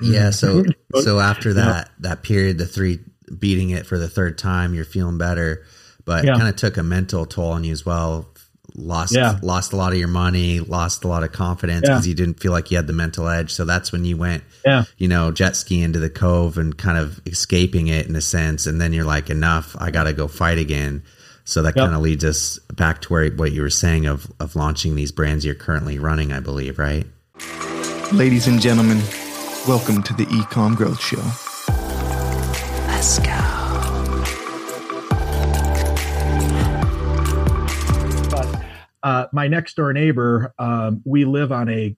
Yeah. So so after that yeah. that period, the three beating it for the third time, you're feeling better, but yeah. kind of took a mental toll on you as well. Lost yeah. lost a lot of your money, lost a lot of confidence because you didn't feel like you had the mental edge. So that's when you went, yeah. you know, jet skiing to the cove and kind of escaping it in a sense. And then you're like, enough, I got to go fight again. So that yep. kind of leads us back to where what you were saying of of launching these brands you're currently running, I believe, right? Ladies and gentlemen, welcome to the eComm Growth Show. Let's go. But uh, my next door neighbor, um, we live on a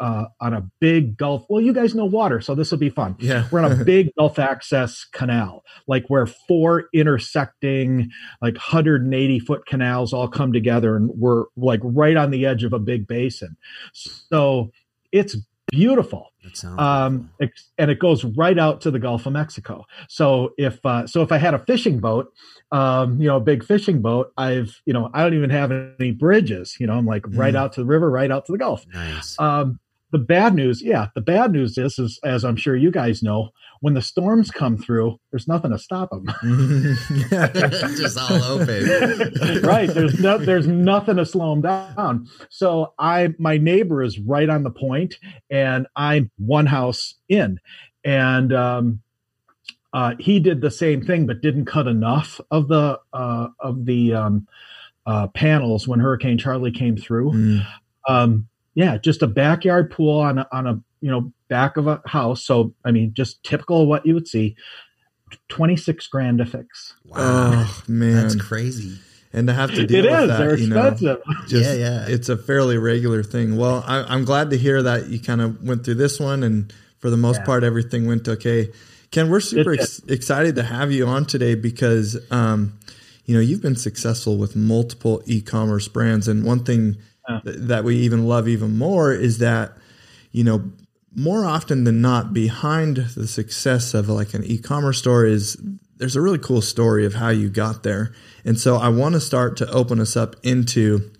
uh, on a big Gulf. Well, you guys know water, so this will be fun. Yeah, we're on a big Gulf access canal, like where four intersecting, like 180 foot canals all come together, and we're like right on the edge of a big basin. So it's beautiful. Um, and it goes right out to the Gulf of Mexico. So if uh, so, if I had a fishing boat, um, you know, a big fishing boat, I've you know, I don't even have any bridges. You know, I'm like mm. right out to the river, right out to the Gulf. Nice. Um, the bad news, yeah, the bad news is, is as I'm sure you guys know, when the storms come through, there's nothing to stop them. just all open. right. There's no, there's nothing to slow them down. So I, my neighbor is right on the point, and I'm one house in, and um, uh, he did the same thing, but didn't cut enough of the uh, of the um, uh, panels when Hurricane Charley came through. Mm. Um, yeah, just a backyard pool on a, on a you know back of a house. So I mean, just typical of what you would see. Twenty six grand to fix. Wow, oh, man, that's crazy. And to have to deal it with is, that, they're you know, expensive. just, yeah, yeah, it's a fairly regular thing. Well, I, am glad to hear that you kind of went through this one, and for the most yeah. part, everything went okay. Ken, we're super ex- excited to have you on today because, um, you know, you've been successful with multiple e-commerce brands, and one thing th- that we even love even more is that you know more often than not behind the success of like an e-commerce store is there's a really cool story of how you got there. And so i want to start to open us up into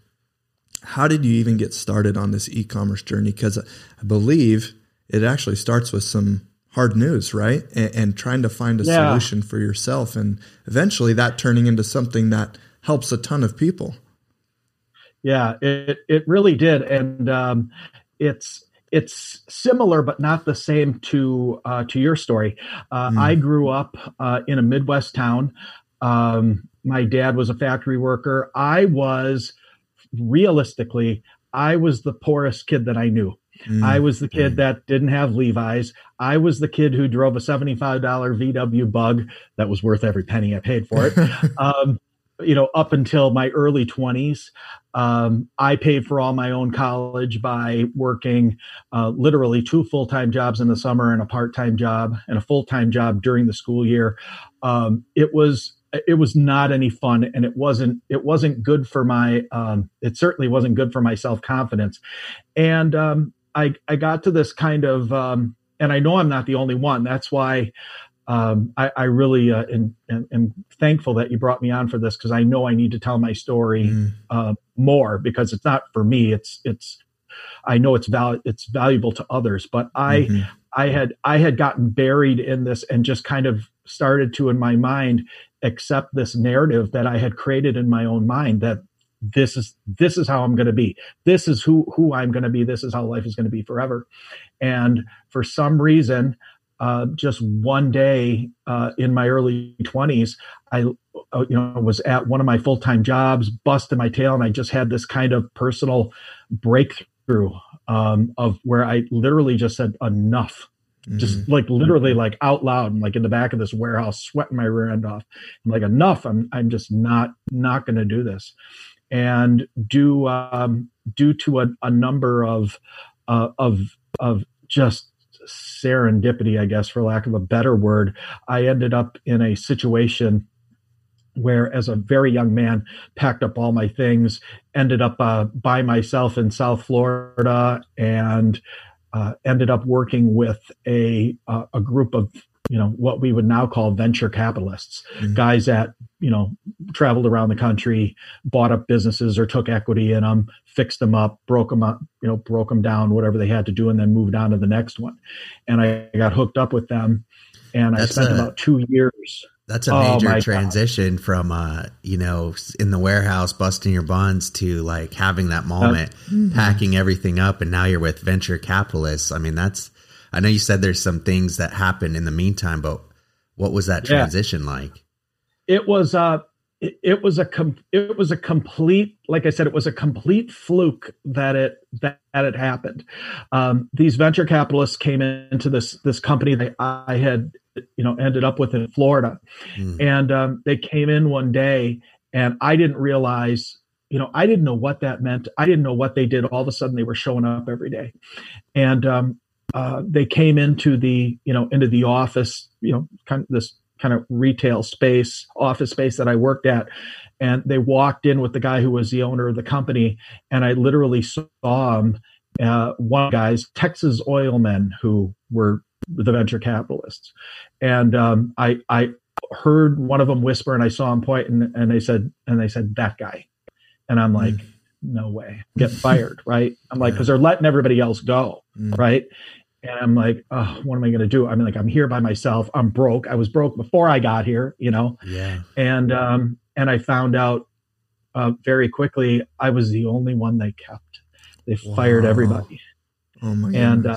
how did you even get started on this e-commerce journey? Because i believe it actually starts with some hard news right? And, and trying to find a yeah. solution for yourself and eventually that turning into something that helps a ton of people yeah, it it really did, and um, it's it's similar but not the same to uh, to your story. Uh, mm. I grew up uh, in a Midwest town. Um, my dad was a factory worker. I was realistically, I was the poorest kid that I knew. Mm. I was the kid mm. that didn't have Levi's. I was the kid who drove a $75 VW bug that was worth every penny I paid for it. um, you know, up until my early 20s. Um, I paid for all my own college by working uh, literally two full time jobs in the summer and a part time job and a full time job during the school year. Um, it was it was not any fun and it wasn't it wasn't good for my um, it certainly wasn't good for my self confidence and um, I I got to this kind of um, and I know I'm not the only one that's why um, I, I, really uh, am, am, thankful that you brought me on for this because I know I need to tell my story mm. uh, more because it's not for me. It's it's I know it's val it's valuable to others, but I mm-hmm. I had I had gotten buried in this and just kind of started to in my mind accept this narrative that I had created in my own mind that this is this is how I'm going to be. This is who who I'm going to be. This is how life is going to be forever. And for some reason, uh, just one day uh, in my early 20s, I uh, you know was at one of my full time jobs, busted my tail, and I just had this kind of personal breakthrough um, of where I literally just said enough. Mm-hmm. Just like literally, like out loud, and like in the back of this warehouse, sweating my rear end off. I'm like, enough! I'm I'm just not not going to do this. And due um, due to a, a number of uh, of of just serendipity, I guess, for lack of a better word, I ended up in a situation where, as a very young man, packed up all my things, ended up uh, by myself in South Florida, and uh, ended up working with a uh, a group of you know what we would now call venture capitalists mm-hmm. guys that you know traveled around the country bought up businesses or took equity in them fixed them up broke them up you know broke them down whatever they had to do and then moved on to the next one and i got hooked up with them and that's i spent a, about two years that's a oh major transition God. from uh you know in the warehouse busting your buns to like having that moment mm-hmm. packing everything up and now you're with venture capitalists i mean that's I know you said there's some things that happened in the meantime, but what was that transition yeah. like? It was uh it, it was a com- it was a complete like I said it was a complete fluke that it that, that it happened. Um, these venture capitalists came into this this company that I had you know ended up with in Florida, mm. and um, they came in one day and I didn't realize you know I didn't know what that meant. I didn't know what they did. All of a sudden they were showing up every day, and um, uh, they came into the you know into the office you know kind of this kind of retail space office space that i worked at and they walked in with the guy who was the owner of the company and i literally saw him uh, one guy's texas oil men who were the venture capitalists. And um, i i heard one of them whisper and i saw him point and, and they said and they said that guy. And i'm like mm. no way. Get fired right? I'm like because they're letting everybody else go mm. right and I'm like, oh, what am I going to do? I mean, like, I'm here by myself. I'm broke. I was broke before I got here, you know? Yeah. And, um, and I found out, uh, very quickly, I was the only one they kept. They wow. fired everybody. Oh my And, uh,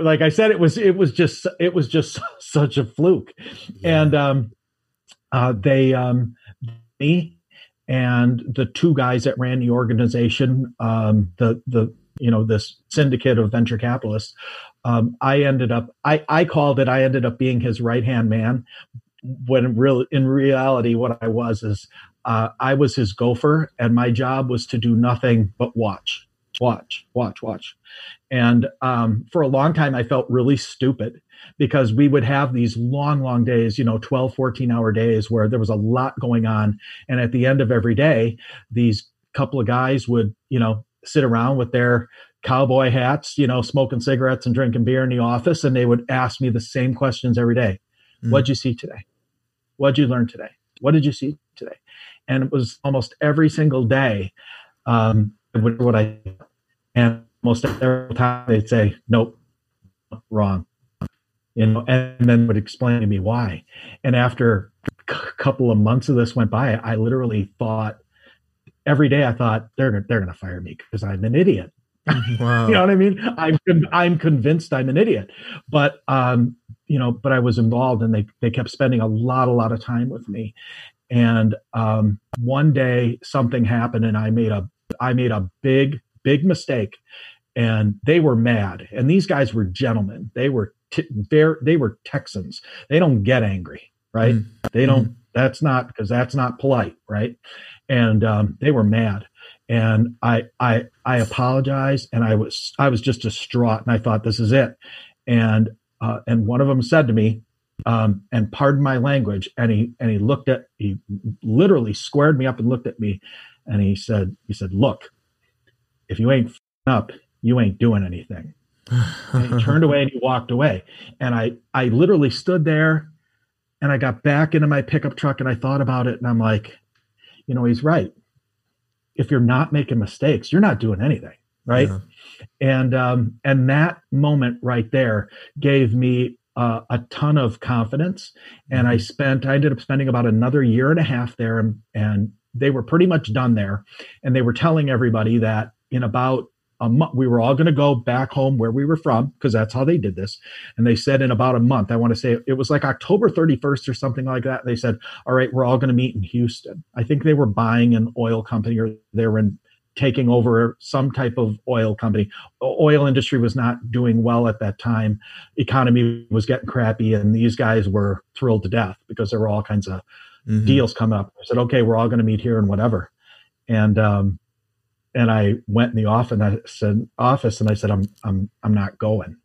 like I said, it was, it was just, it was just such a fluke. Yeah. And, um, uh, they, um, me and the two guys that ran the organization, um, the, the, you know this syndicate of venture capitalists um, i ended up i i called it i ended up being his right hand man. When real in reality what i was is uh, i was his gopher and my job was to do nothing but watch watch watch watch. And um, for a long time i felt really stupid because we would have these long long days you know 12 14 hour days where there was a lot going on. And at the end of every day these couple of guys would you know sit around with their cowboy hats, you know, smoking cigarettes and drinking beer in the office, and they would ask me the same questions every day. Mm. What'd you see today? What'd you learn today? What did you see today? And it was almost every single day. Um, what I and almost every time they'd say, "Nope, wrong," you know, and then would explain to me why. And after a couple of months of this went by, I literally thought every day I thought they're they're going to fire me because I'm an idiot. Wow. you know what I mean? I'm I'm convinced I'm an idiot, but um, you know, but I was involved, and they they kept spending a lot a lot of time with me. And um, one day something happened, and I made a I made a big big mistake, and they were mad. And these guys were gentlemen. They were t- they were Texans. They don't get angry, right? Mm. They don't. Mm. That's not because that's not polite, right? and um, they were mad. And I I I apologized, and I was I was just distraught, and I thought this is it. And uh, and one of them said to me, um, and pardon my language, and he and he looked at he literally squared me up and looked at me, and he said he said, look, if you ain't up, you ain't doing anything. he turned away and he walked away, and I I literally stood there, and I got back into my pickup truck and I thought about it, and I'm like, you know, he's right. If you're not making mistakes, you're not doing anything, right? Yeah. And um, and that moment right there gave me uh, a ton of confidence. And I mm-hmm. spent, I ended up spending about another year and a half there, and, and they were pretty much done there. And they were telling everybody that in about a month we were all going to go back home where we were from because that's how they did this. And they said in about a month i want to say it was like october 31st or something like that they said all right we're all going to meet in houston. I think they were buying an oil company or they were in, taking over some type of oil company. Oil industry was not doing well at that time. Economy was getting crappy and these guys were thrilled to death because there were all kinds of mm-hmm. deals coming up. I said okay we're all going to meet here and whatever. And um, and I went in the office and I said office and I said I'm I'm I'm not going,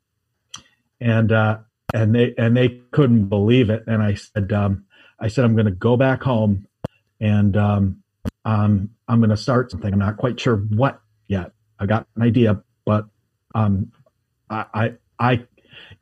and uh, and they and they couldn't believe it. And I said um, I said I'm going to go back home, and um, um, I'm going to start something. I'm not quite sure what yet. I got an idea, but um, I I I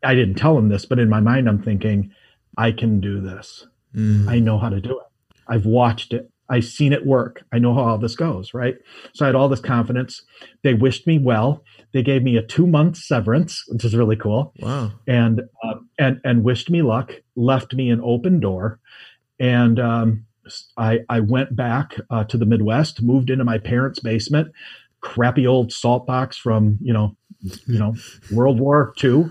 I didn't tell them this, but in my mind, I'm thinking, I can do this. Mm. I know how to do it. I've watched it. I've seen it work. I know how all this goes, right? So I had all this confidence. They wished me well. They gave me a two month severance, which is really cool. Wow! And uh, and and wished me luck. Left me an open door, and um, I I went back uh, to the Midwest. Moved into my parents' basement. Crappy old salt box from you know you know World War II,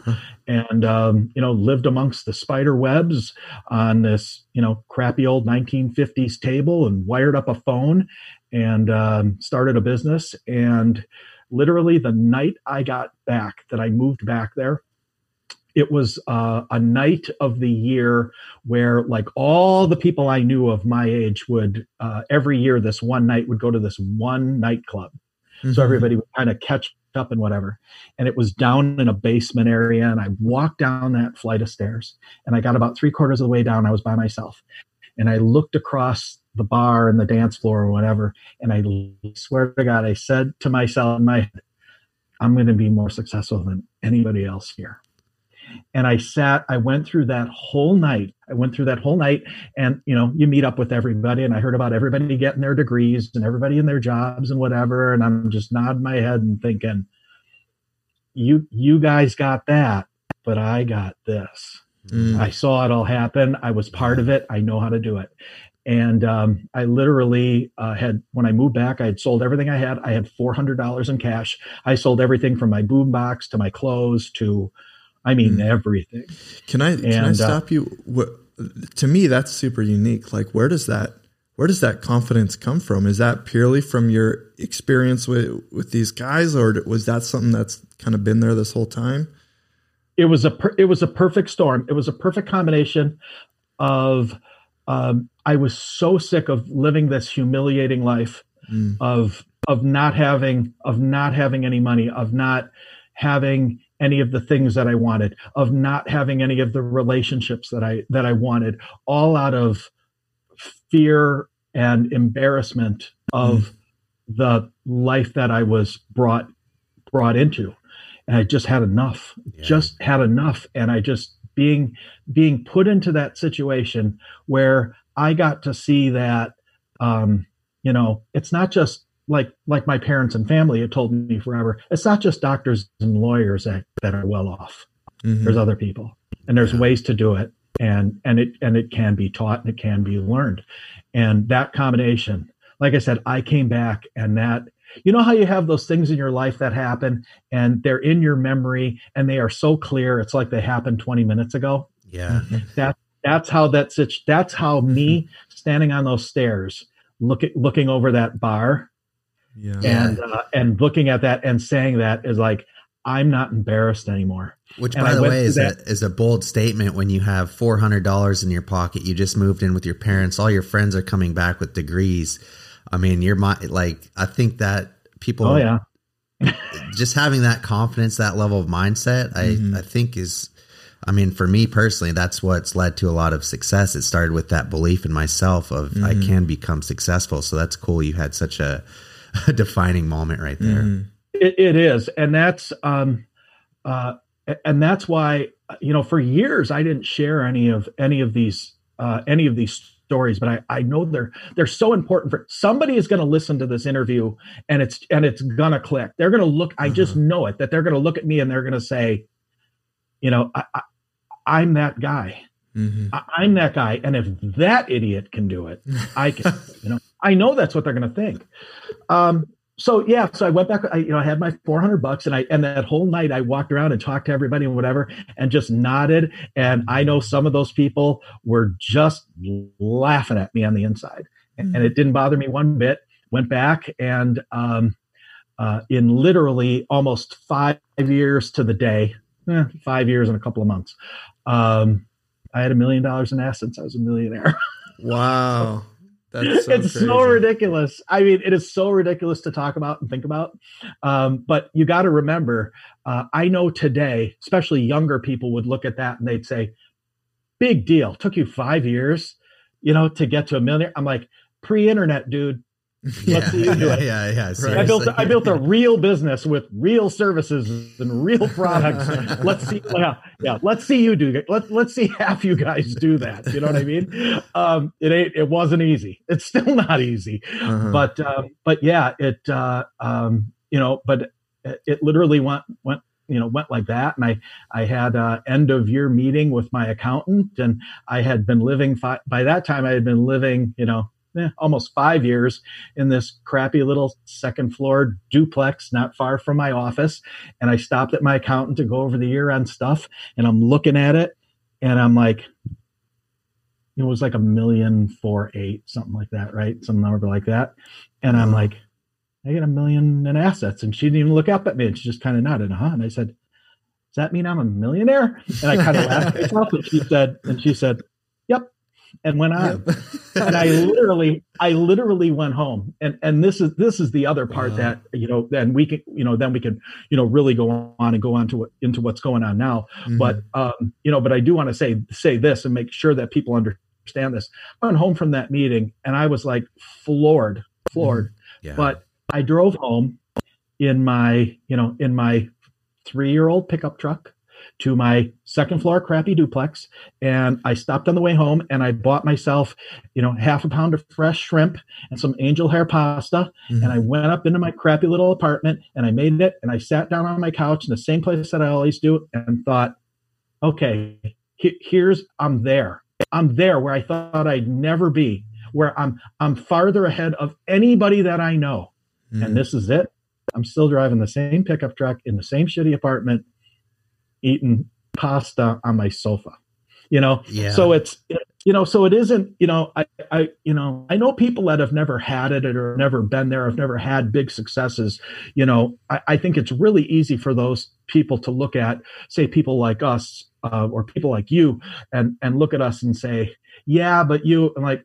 and um, you know lived amongst the spider webs on this you know crappy old 1950s table and wired up a phone and um, started a business. And literally the night i got back that i moved back there it was uh, a night of the year where like all the people i knew of my age would uh, every year this one night would go to this one nightclub mm-hmm. so everybody would kind of catch up and whatever. And it was down in a basement area. And I walked down that flight of stairs and I got about three quarters of the way down. I was by myself. And I looked across the bar and the dance floor or whatever. And I swear to God, I said to myself in my head, I'm going to be more successful than anybody else here. And I sat, I went through that whole night. I went through that whole night and, you know, you meet up with everybody and I heard about everybody getting their degrees and everybody in their jobs and whatever. And I'm just nodding my head and thinking, you, you guys got that, but I got this. Mm. I saw it all happen. I was part of it. I know how to do it. And um, I literally uh, had, when I moved back, I had sold everything I had. I had $400 in cash. I sold everything from my boom box to my clothes to I mean mm. everything. Can I can I uh, stop uh, you? What, to me, that's super unique. Like, where does that where does that confidence come from? Is that purely from your experience with with these guys, or was that something that's kind of been there this whole time? It was a per, it was a perfect storm. It was a perfect combination of um, I was so sick of living this humiliating life mm. of of not having of not having any money of not having any of the things that I wanted, of not having any of the relationships that I that I wanted, all out of fear and embarrassment of mm. the life that I was brought brought into. And I just had enough. Yeah. Just had enough. And I just being being put into that situation where I got to see that um, you know, it's not just like like my parents and family had told me forever it's not just doctors and lawyers that, that are well off mm-hmm. there's other people and there's yeah. ways to do it and and it and it can be taught and it can be learned and that combination like i said i came back and that you know how you have those things in your life that happen and they're in your memory and they are so clear it's like they happened 20 minutes ago yeah that that's how that's that's how me mm-hmm. standing on those stairs look at, looking over that bar yeah. And uh, and looking at that and saying that is like I'm not embarrassed anymore. Which, and by I the way, is a, is a bold statement when you have four hundred dollars in your pocket. You just moved in with your parents. All your friends are coming back with degrees. I mean, you're my like. I think that people. Oh yeah. just having that confidence, that level of mindset, I mm-hmm. I think is. I mean, for me personally, that's what's led to a lot of success. It started with that belief in myself of mm-hmm. I can become successful. So that's cool. You had such a a defining moment right there. Mm-hmm. It, it is, and that's um, uh, and that's why you know for years I didn't share any of any of these uh, any of these stories, but I, I know they're they're so important for somebody is going to listen to this interview and it's and it's gonna click. They're going to look. I just uh-huh. know it that they're going to look at me and they're going to say, you know, I, I, am that guy. Mm-hmm. I, am that guy, and if that idiot can do it, I can. you know, I know that's what they're going to think. Um, so yeah, so I went back. I, you know, I had my 400 bucks, and I and that whole night I walked around and talked to everybody and whatever, and just nodded. And I know some of those people were just laughing at me on the inside, and, and it didn't bother me one bit. Went back and um, uh, in literally almost five years to the day, eh, five years and a couple of months, um, I had a million dollars in assets. I was a millionaire. Wow. That's so it's crazy. so ridiculous. I mean, it is so ridiculous to talk about and think about. Um, but you got to remember, uh, I know today, especially younger people would look at that and they'd say, "Big deal. Took you five years, you know, to get to a million." I'm like, pre-internet, dude. Let's see you do it. Yeah, yeah. I built I built a real business with real services and real products. let's see, yeah, yeah. Let's see you do. Let Let's see half you guys do that. You know what I mean? Um, it ain't. It wasn't easy. It's still not easy. Uh-huh. But um, but yeah, it uh, um, you know, but it literally went went you know went like that and i i had a end of year meeting with my accountant and i had been living fi- by that time i had been living you know eh, almost five years in this crappy little second floor duplex not far from my office and i stopped at my accountant to go over the year end stuff and i'm looking at it and i'm like it was like a million four eight something like that right some number like that and i'm like I got a million in assets. And she didn't even look up at me and she just kind of nodded, huh? And I said, Does that mean I'm a millionaire? And I kind of laughed myself and she said, and she said, Yep. And went on. Yep. and I literally, I literally went home. And and this is this is the other part that, you know, then we can, you know, then we can, you know, really go on and go on to into what's going on now. Mm-hmm. But um, you know, but I do want to say say this and make sure that people understand this. I went home from that meeting and I was like floored, floored. Mm-hmm. Yeah. But I drove home in my, you know, in my three year old pickup truck to my second floor crappy duplex. And I stopped on the way home and I bought myself, you know, half a pound of fresh shrimp and some angel hair pasta. Mm-hmm. And I went up into my crappy little apartment and I made it and I sat down on my couch in the same place that I always do and thought, okay, here's, I'm there. I'm there where I thought I'd never be, where I'm, I'm farther ahead of anybody that I know. Mm. And this is it. I'm still driving the same pickup truck in the same shitty apartment, eating pasta on my sofa. You know, yeah. so it's you know, so it isn't. You know, I, I, you know, I know people that have never had it or never been there, have never had big successes. You know, I, I think it's really easy for those people to look at, say, people like us uh, or people like you, and and look at us and say, yeah, but you, I'm like,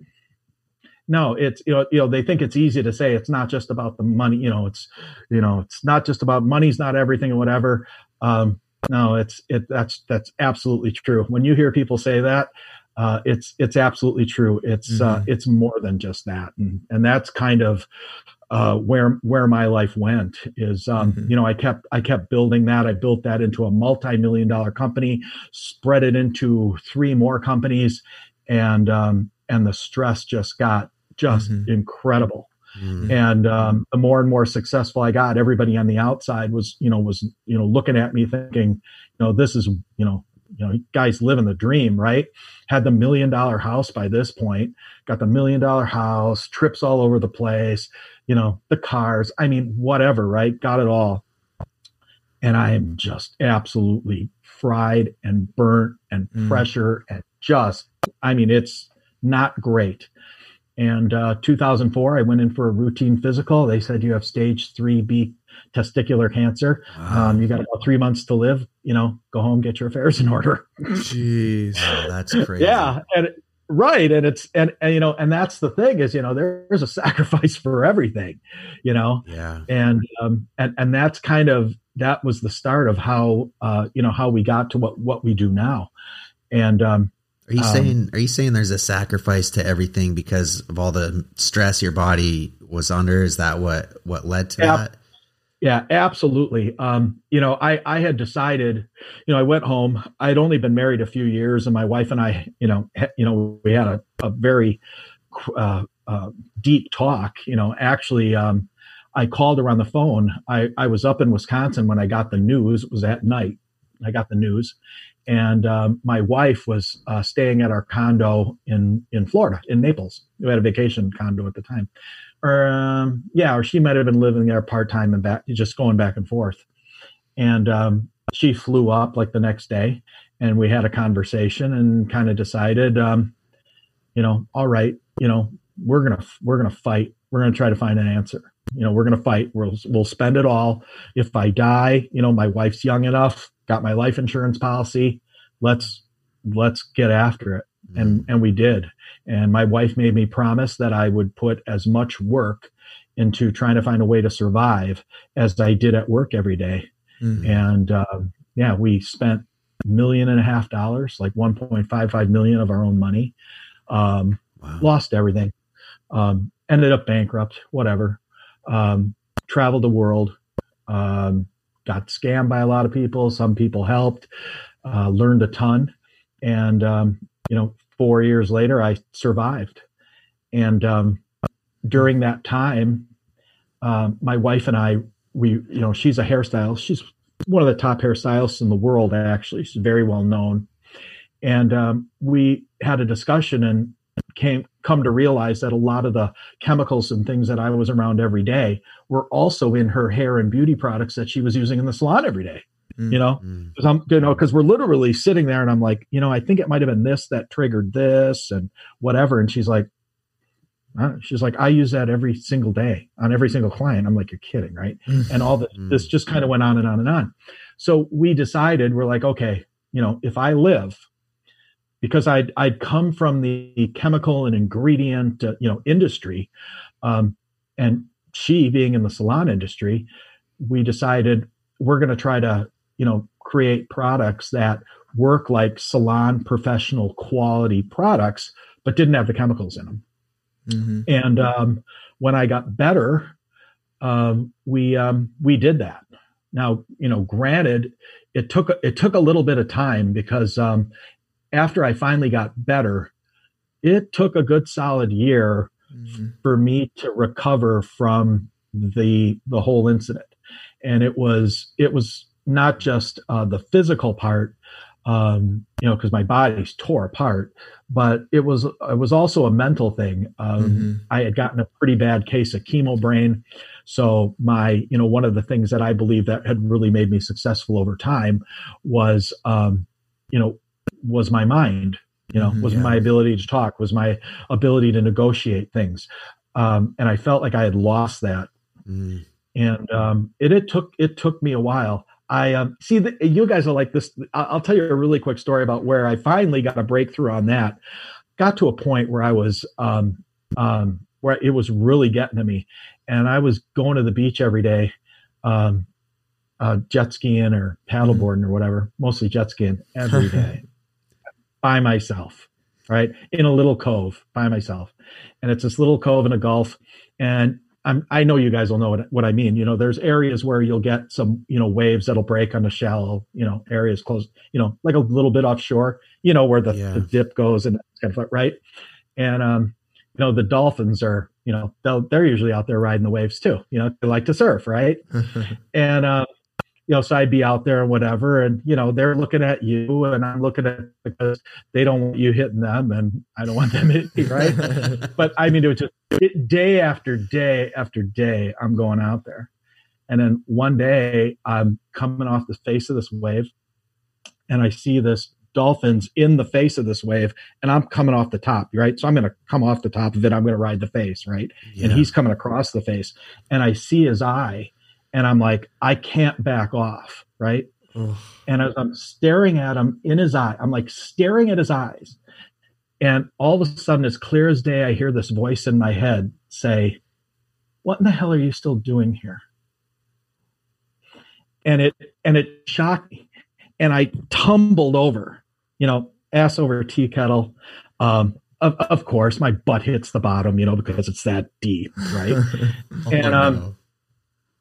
no it's you know you know they think it's easy to say it's not just about the money you know it's you know it's not just about money's not everything and whatever um no it's it that's that's absolutely true when you hear people say that uh it's it's absolutely true it's uh, mm-hmm. uh it's more than just that and and that's kind of uh, where where my life went is um, mm-hmm. you know I kept I kept building that I built that into a multi-million dollar company spread it into three more companies and um, and the stress just got just mm-hmm. incredible. Mm-hmm. And um, the more and more successful I got, everybody on the outside was, you know, was, you know, looking at me thinking, you know, this is, you know, you know, guys living the dream, right? Had the million dollar house by this point, got the million dollar house, trips all over the place, you know, the cars, I mean, whatever, right? Got it all. And I am just absolutely fried and burnt and mm. pressure and just, I mean, it's not great. And uh, 2004, I went in for a routine physical. They said you have stage 3B testicular cancer. Wow. Um, you got about three months to live. You know, go home, get your affairs in order. Jeez, wow, that's crazy. yeah, and right, and it's and, and you know, and that's the thing is, you know, there's a sacrifice for everything. You know, yeah, and um, and and that's kind of that was the start of how uh, you know how we got to what what we do now, and um, are you um, saying are you saying there's a sacrifice to everything because of all the stress your body was under? Is that what what led to yeah, that? Yeah, absolutely. Um, you know, I I had decided, you know, I went home. I'd only been married a few years, and my wife and I, you know, ha, you know, we had a, a very uh, uh, deep talk. You know, actually, um, I called her on the phone. I I was up in Wisconsin when I got the news. It was at night. I got the news, and um, my wife was uh, staying at our condo in in Florida, in Naples. We had a vacation condo at the time, or um, yeah, or she might have been living there part time and back, just going back and forth. And um, she flew up like the next day, and we had a conversation and kind of decided, um, you know, all right, you know, we're gonna we're gonna fight. We're gonna try to find an answer. You know, we're gonna fight. We'll we'll spend it all. If I die, you know, my wife's young enough got my life insurance policy. Let's let's get after it. Mm-hmm. And and we did. And my wife made me promise that I would put as much work into trying to find a way to survive as I did at work every day. Mm-hmm. And um, yeah, we spent a million and a half dollars, like 1.55 million of our own money. Um, wow. Lost everything. Um, ended up bankrupt, whatever. Um, traveled the world, um, got scammed by a lot of people. Some people helped, uh, learned a ton. And, um, you know, four years later, I survived. And um, during that time, uh, my wife and I, we, you know, she's a hairstylist. She's one of the top hairstylists in the world, actually. She's very well known. And um, we had a discussion and came come to realize that a lot of the chemicals and things that I was around every day were also in her hair and beauty products that she was using in the salon every day. Mm-hmm. You know, because mm. I'm, you know, because we're literally sitting there, and I'm like, you know, I think it might have been this that triggered this, and whatever. And she's like, she's like, I use that every single day on every single client. I'm like, you're kidding, right? Mm-hmm. And all this, mm. this just kind of went on and on and on. So we decided, we're like, okay, you know, if I live because I'd I'd come from the chemical and ingredient uh, you know industry, um, and she being in the salon industry, we decided we're going to try to you know create products that work like salon professional quality products, but didn't have the chemicals in them. Mm-hmm. And um, when I got better, um, we um, we did that. Now, you know, granted, it took it took a little bit of time because um, after I finally got better, it took a good solid year mm-hmm. for me to recover from the the whole incident. And it was it was not just uh, the physical part, um, you know, because my body's tore apart, but it was it was also a mental thing. Um, mm-hmm. I had gotten a pretty bad case of chemo brain, so my you know one of the things that I believe that had really made me successful over time was um, you know was my mind you know mm-hmm, was yeah. my ability to talk was my ability to negotiate things um, and i felt like i had lost that mm. and um, it, it took it took me a while i um, see that you guys are like this i'll tell you a really quick story about where i finally got a breakthrough on that got to a point where i was um, um, where it was really getting to me and i was going to the beach every day um, uh, jet skiing or paddleboarding mm. or whatever mostly jet skiing every day by myself, right? In a little cove by myself. And it's this little cove in a gulf. And I'm, I know you guys will know what, what I mean. You know, there's areas where you'll get some, you know, waves that'll break on the shallow, you know, areas close, you know, like a little bit offshore, you know, where the, yeah. the dip goes and kind of right. And, um, you know, the dolphins are, you know, they're usually out there riding the waves too. You know, they like to surf, right? and, um, you know, so I'd be out there and whatever, and you know, they're looking at you, and I'm looking at because they don't want you hitting them, and I don't want them hitting me, right? but I mean, it was just it, day after day after day, I'm going out there, and then one day I'm coming off the face of this wave, and I see this dolphins in the face of this wave and I'm coming off the top, right? So I'm going to come off the top of it. I'm going to ride the face, right? Yeah. And he's coming across the face and I see his eye and I'm like, I can't back off, right? Ugh. And as I'm staring at him in his eye, I'm like staring at his eyes. And all of a sudden, as clear as day, I hear this voice in my head say, What in the hell are you still doing here? And it and it shocked me. And I tumbled over, you know, ass over tea kettle. Um, of, of course, my butt hits the bottom, you know, because it's that deep, right? oh, and um,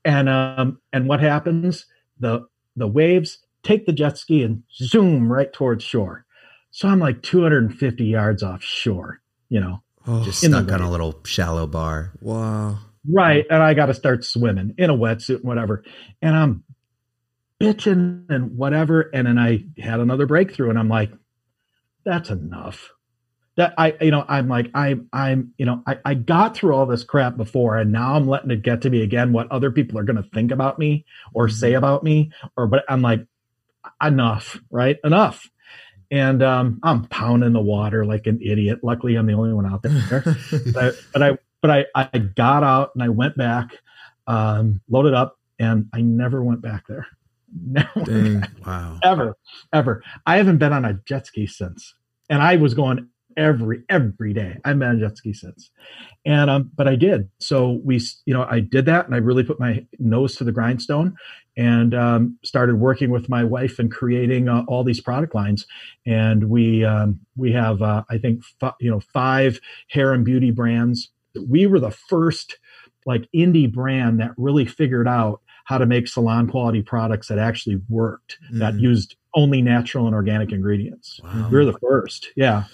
and um, and what happens? The the waves take the jet ski and zoom right towards shore. So I'm like 250 yards offshore, you know, oh, just stuck on a little shallow bar. Wow. Right. And I got to start swimming in a wetsuit and whatever. And I'm bitching and whatever. And then I had another breakthrough and I'm like, that's enough that I, you know, I'm like, I'm, I'm, you know, I, I got through all this crap before and now I'm letting it get to me again, what other people are going to think about me or mm-hmm. say about me, or, but I'm like, enough, right? Enough. And um, I'm pounding the water like an idiot. Luckily, I'm the only one out there. but, but I, but I, I got out and I went back, um, loaded up, and I never went back there. Never Dang, wow. Ever, ever. I haven't been on a jet ski since. And I was going every every day. I've been jet ski since, and um, but I did. So we, you know, I did that, and I really put my nose to the grindstone, and um, started working with my wife and creating uh, all these product lines. And we um, we have, uh, I think, f- you know, five hair and beauty brands we were the first like indie brand that really figured out how to make salon quality products that actually worked mm. that used only natural and organic ingredients. Wow. We are the first, yeah.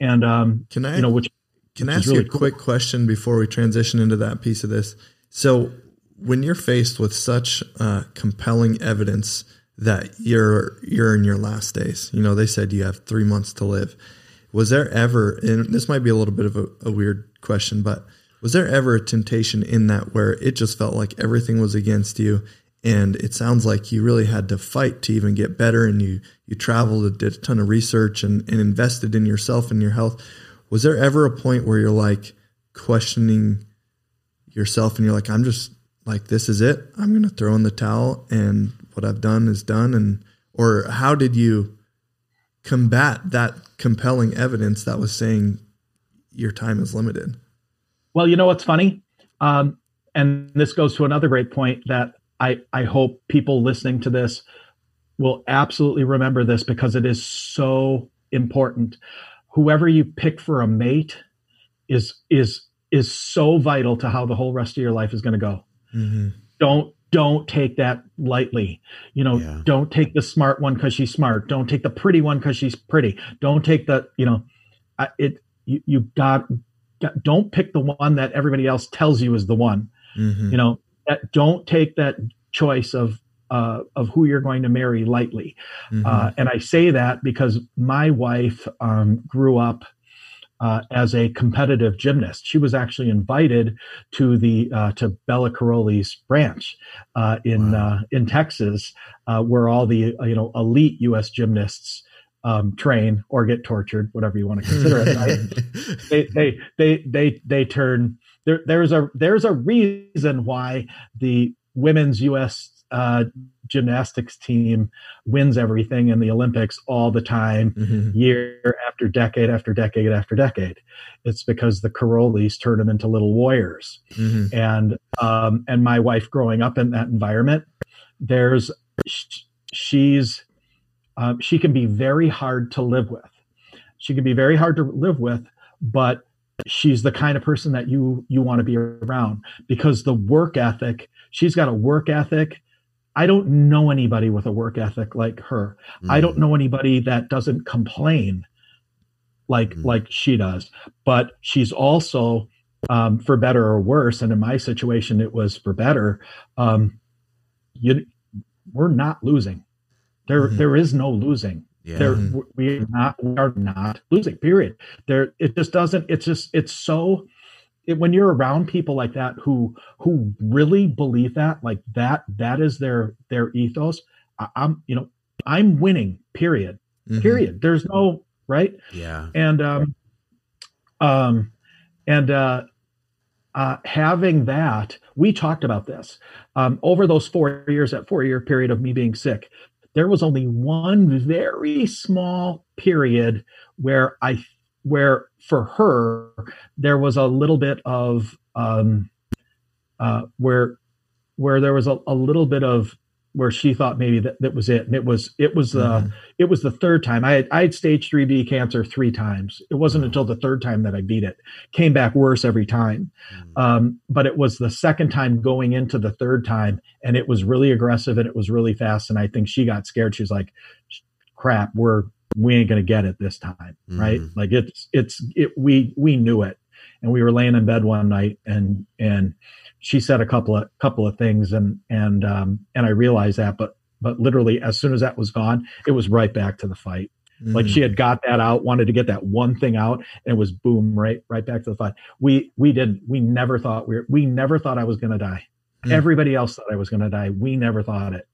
And um, can I, you know, which can I ask really you a cool. quick question before we transition into that piece of this? So, when you're faced with such uh, compelling evidence that you're you're in your last days, you know, they said you have three months to live. Was there ever, and this might be a little bit of a, a weird question, but was there ever a temptation in that where it just felt like everything was against you and it sounds like you really had to fight to even get better and you you traveled and did a ton of research and, and invested in yourself and your health. Was there ever a point where you're like questioning yourself and you're like i'm just like this is it. I'm going to throw in the towel and what i've done is done and or how did you combat that compelling evidence that was saying your time is limited? Well you know what's funny? Um, and this goes to another great point that I, I hope people listening to this will absolutely remember this because it is so important. Whoever you pick for a mate is is is so vital to how the whole rest of your life is going to go. Mm-hmm. Don't don't take that lightly. You know, yeah. don't take the smart one because she's smart. Don't take the pretty one because she's pretty. Don't take the you know, it you, you got, got don't pick the one that everybody else tells you is the one. Mm-hmm. You know, that don't take that choice of uh, of who you're going to marry lightly. Mm-hmm. Uh, and I say that because my wife um, grew up uh, as a competitive gymnast. She was actually invited to the uh, to Bela Karolyi's branch uh, in wow. Uh, in Texas, where all the you know elite U.S. gymnasts. Um, train or get tortured, whatever you want to consider it. they, they, they, they, they turn there. There's a there's a reason why the women's U.S. Uh, gymnastics team wins everything in the Olympics all the time, mm-hmm. year after decade after decade after decade. It's because the Karolyis turn them into little warriors. Mm-hmm. And um, and my wife growing up in that environment, there's she's uh, she can be very hard to live with. She can be very hard to live with, but she's the kind of person that you you want to be around because the work ethic she's got a work ethic i don't know anybody with a work ethic like her mm. i don't mm. know anybody that doesn't complain like mm. like she does but she's also um, for better or worse and in my situation it was for better um, you we're not losing there mm. there is no losing yeah. There, we are not we are not losing. Period. There, it just doesn't. It's just it's so. It, when you're around people like that who who really believe that, like that, that is their their ethos. I, am you know I'm winning. Period. Mm-hmm. Period. There's no right. Yeah. And um, um, and uh, uh, having that, we talked about this um, over those four years, that four year period of me being sick there was only one very small period where I where for her there was a little bit of um, uh, where where there was a, a little bit of where she thought maybe that, that was it. And it was it was the mm-hmm. it was the third time. I had I had stage three B cancer three times. It wasn't mm-hmm. until the third time that I beat it. Came back worse every time. Mm-hmm. Um, but it was the second time going into the third time, and it was really aggressive and it was really fast. And I think she got scared. She's like, "Crap, we're we ain't gonna get it this time, right? Mm-hmm. Like it's it's it we we knew it." And we were laying in bed one night, and and she said a couple of couple of things and and um, and I realized that, but but literally as soon as that was gone, it was right back to the fight. Mm. Like she had got that out, wanted to get that one thing out, and it was boom, right, right back to the fight. We we didn't. We never thought we were, we never thought I was going to die. Mm. Everybody else thought I was going to die. We never thought it.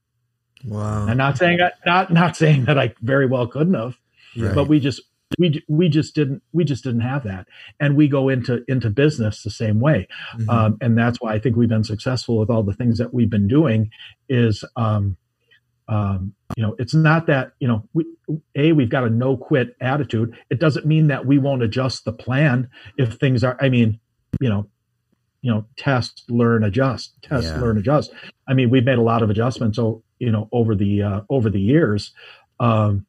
Wow. I'm not saying not not saying that I very well couldn't have, right. but we just we we just didn't we just didn't have that. And we go into into business the same way. Mm-hmm. um, and that's why i think we've been successful with all the things that we've been doing is um, um, you know it's not that you know we, a we've got a no quit attitude. It doesn't mean that we won't adjust the plan if things are i mean you know you know test learn adjust test yeah. learn adjust. I mean we've made a lot of adjustments so you know over the uh, over the years. Um,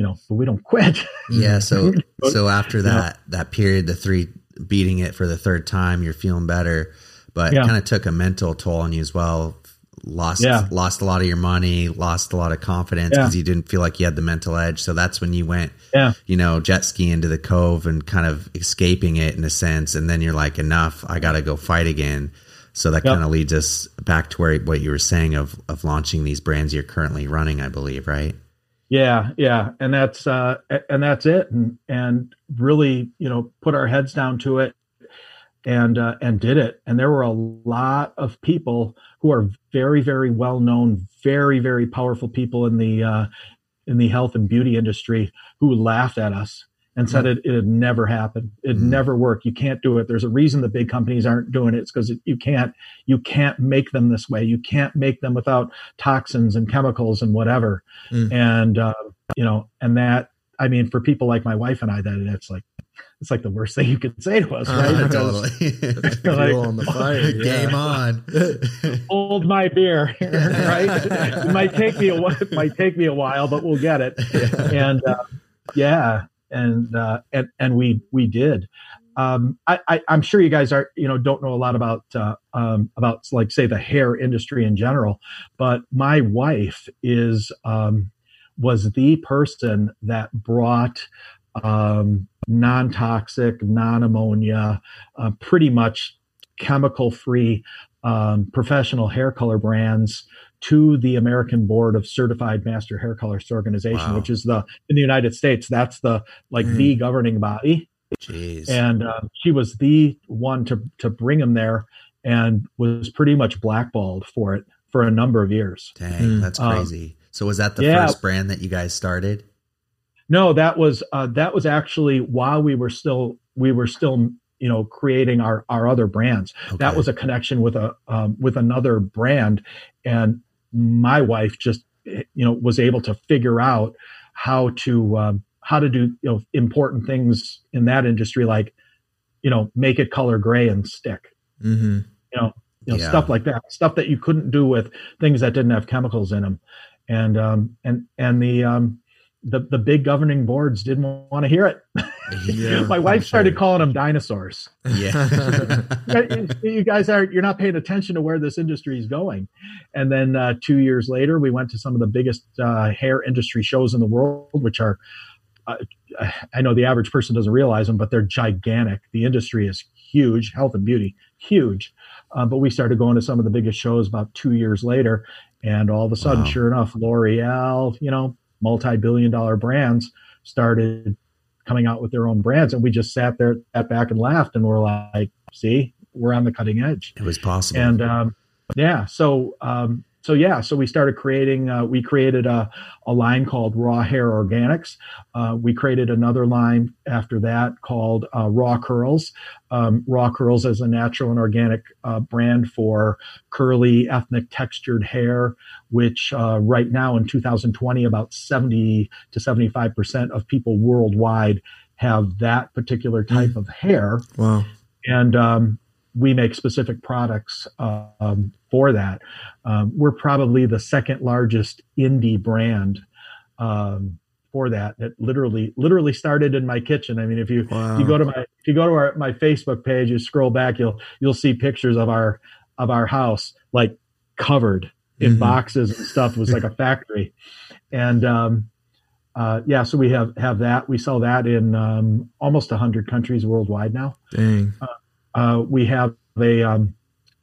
you know, but we don't quit. Yeah. So, so after that, that period, the three beating it for the third time, you're feeling better, but yeah. it kind of took a mental toll on you as well. Lost yeah. lost a lot of your money, lost a lot of confidence because yeah. you didn't feel like you had the mental edge. So that's when you went, yeah. you know, jet ski into the cove and kind of escaping it in a sense. And then you're like, enough, I got to go fight again. So that yep. kind of leads us back to where what you were saying of of launching these brands you're currently running, I believe, right? Yeah, yeah, and that's uh, and that's it, and and really, you know, put our heads down to it, and uh, and did it. And there were a lot of people who are very, very well known, very, very powerful people in the uh, in the health and beauty industry who laughed at us and said it it had never happened. It mm. never worked. You can't do it. There's a reason the big companies aren't doing it. It's because you can't you can't make them this way. You can't make them without toxins and chemicals and whatever. Mm. And uh, you know, and that I mean, for people like my wife and I, that it's like it's like the worst thing you could say to us, uh, right? Uh, totally. like, on the fire. Yeah. Game on. hold my beer, right? it might take me a it might take me a while, but we'll get it. Yeah. And uh, yeah, and uh, and and we we did. Um, I, am sure you guys are you know don't know a lot about uh, um, about like say the hair industry in general, but my wife is um, was the person that brought um, non-toxic, non-ammonia, uh, pretty much chemical-free um, professional hair color brands to the American Board of Certified Master Hair Colorists Organization, wow. which is the in the United States. That's the like mm. the governing body. Jeez. And uh, she was the one to to bring him there, and was pretty much blackballed for it for a number of years. Dang, mm. that's um, crazy. Um, so was that the yeah. first brand that you guys started? No, that was uh, that was actually while we were still we were still you know creating our our other brands. Okay. That was a connection with a um, with another brand, and my wife just you know was able to figure out how to um, how to do you know important things in that industry like you know make it color gray and stick mm-hmm. you know you know yeah. stuff like that stuff that you couldn't do with things that didn't have chemicals in them and um and and the um the the big governing boards didn't want to hear it. Yeah, My wife started calling them dinosaurs. Yeah, you guys are you're not paying attention to where this industry is going. And then uh, two years later, we went to some of the biggest uh, hair industry shows in the world, which are uh, I know the average person doesn't realize them, but they're gigantic. The industry is huge, health and beauty, huge. Uh, but we started going to some of the biggest shows about two years later, and all of a sudden, wow. sure enough, L'Oreal, you know, multi-billion dollar brands started coming out with their own brands. And we just sat there sat back and laughed and we're like see we're on the cutting edge. It was possible. And um, yeah so um, so yeah, so we started creating. Uh, we created a, a line called Raw Hair Organics. Uh, we created another line after that called uh, Raw Curls. Um, Raw Curls is a natural and organic uh, brand for curly, ethnic, textured hair. Which uh, right now in 2020, about 70 to 75 percent of people worldwide have that particular type mm. of hair. Wow. And um, we make specific products um, for that. Um, we're probably the second largest indie brand um, for that. That literally, literally started in my kitchen. I mean, if you wow. if you go to my if you go to our, my Facebook page, you scroll back, you'll you'll see pictures of our of our house like covered in mm-hmm. boxes and stuff. It was like a factory, and um, uh, yeah, so we have have that. We sell that in um, almost hundred countries worldwide now. Dang. Uh, uh, we have a um,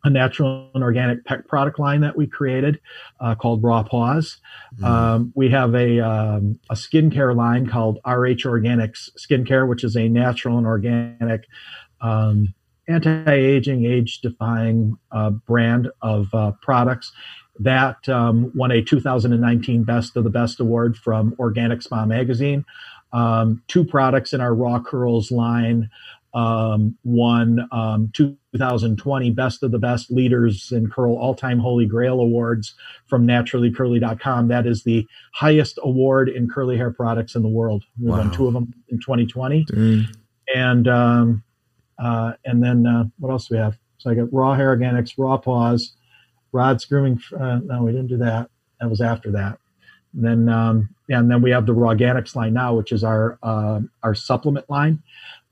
a natural and organic pet product line that we created uh, called Raw Paws. Mm. Um, we have a um, a skincare line called RH Organics Skincare, which is a natural and organic um, anti-aging, age-defying uh, brand of uh, products that um, won a 2019 Best of the Best award from Organic Spa magazine. Um, two products in our Raw Curls line um, won um, 2020 Best of the Best Leaders in Curl All Time Holy Grail Awards from naturallycurly.com. That is the highest award in curly hair products in the world. We wow. won two of them in 2020. Dang. And um, uh, and then uh, what else do we have? So I got Raw Hair Organics, Raw Paws, Rod's Grooming. Uh, no, we didn't do that. That was after that. And then um, and then we have the RawganX line now, which is our uh, our supplement line.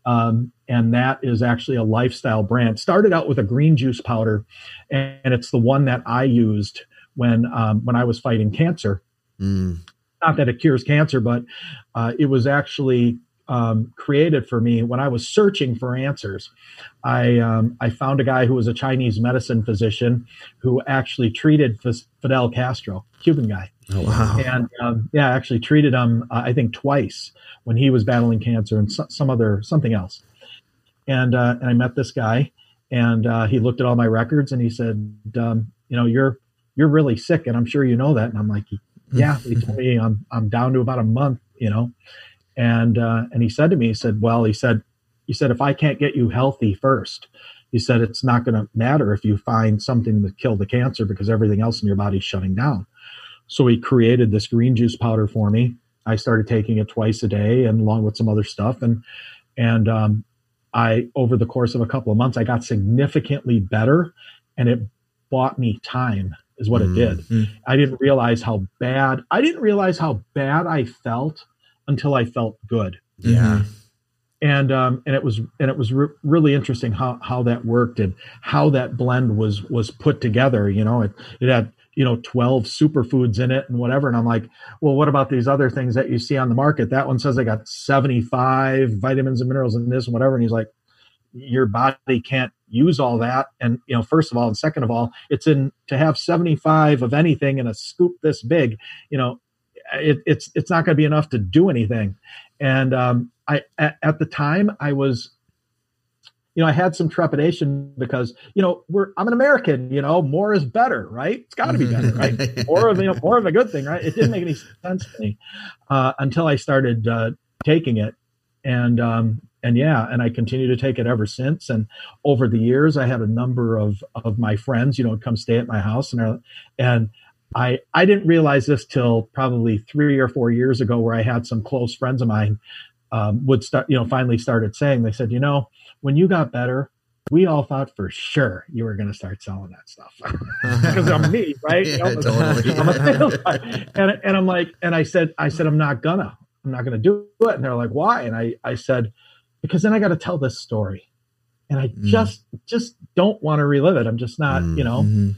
Um, and that is actually a lifestyle brand. Started out with a green juice powder, and, it's the one that I used when um, when I was fighting cancer. Mm. Not that it cures cancer, but uh, it was actually um, created for me when I was searching for answers. I um, I found a guy who was a Chinese medicine physician who actually treated Fidel Castro, Cuban guy. Oh wow! And um, yeah, actually treated him uh, I think twice when he was battling cancer and so, some other something else. And uh, and I met this guy, and uh, he looked at all my records and he said, um, you know, you're you're really sick, and I'm sure you know that. And I'm like, yeah. he told me I'm I'm down to about a month, you know. And uh, and he said to me, he said, well, he said, he said, if I can't get you healthy first, he said it's not going to matter if you find something to kill the cancer because everything else in your body's shutting down. So he created this green juice powder for me. I started taking it twice a day and along with some other stuff. And and um, I over the course of a couple of months, I got significantly better, and it bought me time is what mm-hmm. it did. Mm-hmm. I didn't realize how bad I didn't realize how bad I felt until I felt good. Yeah. And um, and it was and it was re- really interesting how how that worked and how that blend was was put together. You know, it it had you know 12 superfoods in it and whatever. And i'm like well what about these other things that you see on the market? That one says they got 75 vitamins and minerals in this and whatever. And he's like your body can't use all that. And you know first of all and second of all it's in to have 75 of anything in a scoop this big you know it, it's it's not going to be enough to do anything. And um, i at, at the time i was you know, I had some trepidation because, you know, we're I'm an American, you know, more is better, right? It's got to be better, right? more of you know, more of a good thing, right? It didn't make any sense to me uh, until I started uh, taking it, and um, and yeah, and I continue to take it ever since. And over the years, I had a number of of my friends, you know, come stay at my house, and and I I didn't realize this till probably three or four years ago, where I had some close friends of mine um, would start, you know, finally started saying, they said, you know when you got better, we all thought for sure you were going to start selling that stuff because I'm me, right? yeah, you know, totally. I'm a. And, and I'm like, and I said, I said, I'm not gonna, I'm not gonna do it. And they're like, why? And I, I said, because then I got to tell this story, and I mm. just, just don't want to relive it. I'm just not, mm. you know. Mm-hmm.